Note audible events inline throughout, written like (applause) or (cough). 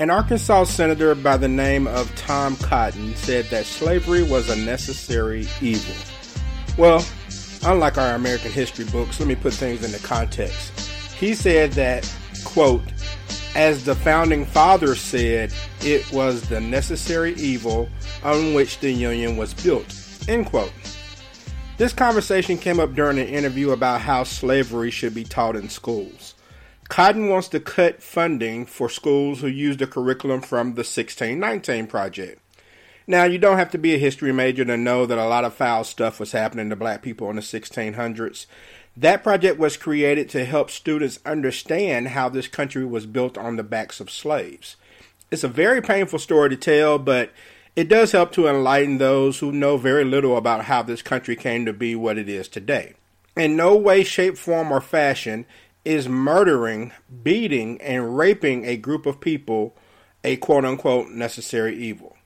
An Arkansas senator by the name of Tom Cotton said that slavery was a necessary evil. Well, unlike our American history books, let me put things into context. He said that, quote, as the founding fathers said, it was the necessary evil on which the Union was built, end quote. This conversation came up during an interview about how slavery should be taught in schools. Cotton wants to cut funding for schools who use the curriculum from the 1619 Project. Now, you don't have to be a history major to know that a lot of foul stuff was happening to black people in the 1600s. That project was created to help students understand how this country was built on the backs of slaves. It's a very painful story to tell, but it does help to enlighten those who know very little about how this country came to be what it is today. In no way, shape, form, or fashion is murdering, beating, and raping a group of people a quote unquote necessary evil.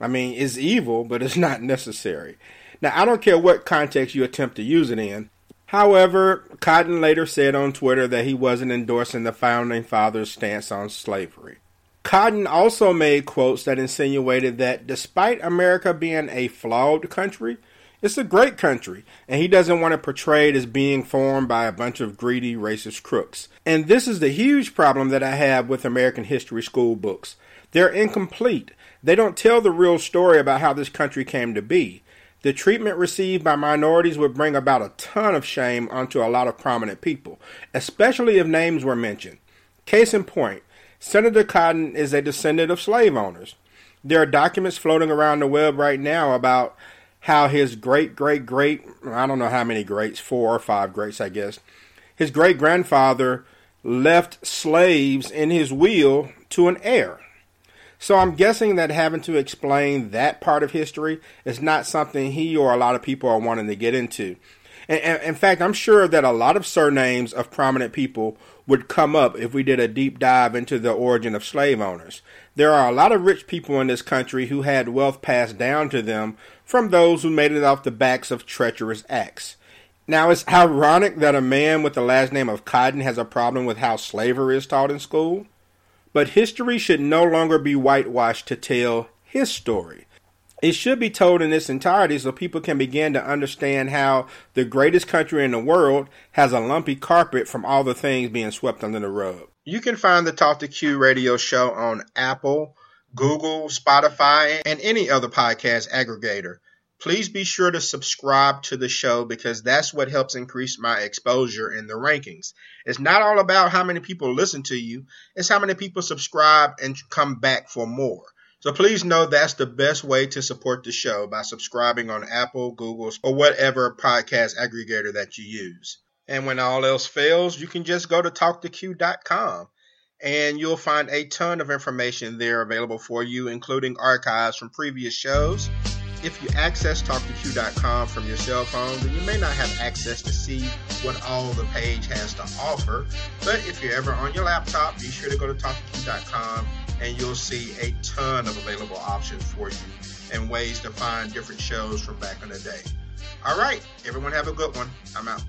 I mean, it's evil, but it's (laughs) not necessary. Now, I don't care what context you attempt to use it in. However, Cotton later said on Twitter that he wasn't endorsing the founding fathers' stance on slavery. Cotton also made quotes that insinuated that despite America being a flawed country, it's a great country, and he doesn't want to portray it as being formed by a bunch of greedy, racist crooks. And this is the huge problem that I have with American history school books. They're incomplete. They don't tell the real story about how this country came to be. The treatment received by minorities would bring about a ton of shame onto a lot of prominent people, especially if names were mentioned. Case in point, Senator Cotton is a descendant of slave owners. There are documents floating around the web right now about how his great great great I don't know how many greats, four or five greats, I guess. His great grandfather left slaves in his will to an heir. So I'm guessing that having to explain that part of history is not something he or a lot of people are wanting to get into. And, and, in fact, I'm sure that a lot of surnames of prominent people would come up if we did a deep dive into the origin of slave owners. There are a lot of rich people in this country who had wealth passed down to them from those who made it off the backs of treacherous acts. Now, it's ironic that a man with the last name of Cotton has a problem with how slavery is taught in school. But history should no longer be whitewashed to tell his story. It should be told in its entirety so people can begin to understand how the greatest country in the world has a lumpy carpet from all the things being swept under the rug. You can find the Talk to Q radio show on Apple, Google, Spotify, and any other podcast aggregator. Please be sure to subscribe to the show because that's what helps increase my exposure in the rankings. It's not all about how many people listen to you, it's how many people subscribe and come back for more. So please know that's the best way to support the show by subscribing on Apple, Google, or whatever podcast aggregator that you use. And when all else fails, you can just go to talktoq.com and you'll find a ton of information there available for you, including archives from previous shows if you access talktoq.com from your cell phone, then you may not have access to see what all the page has to offer. But if you're ever on your laptop, be sure to go to talktoq.com and you'll see a ton of available options for you and ways to find different shows from back in the day. All right, everyone have a good one. I'm out.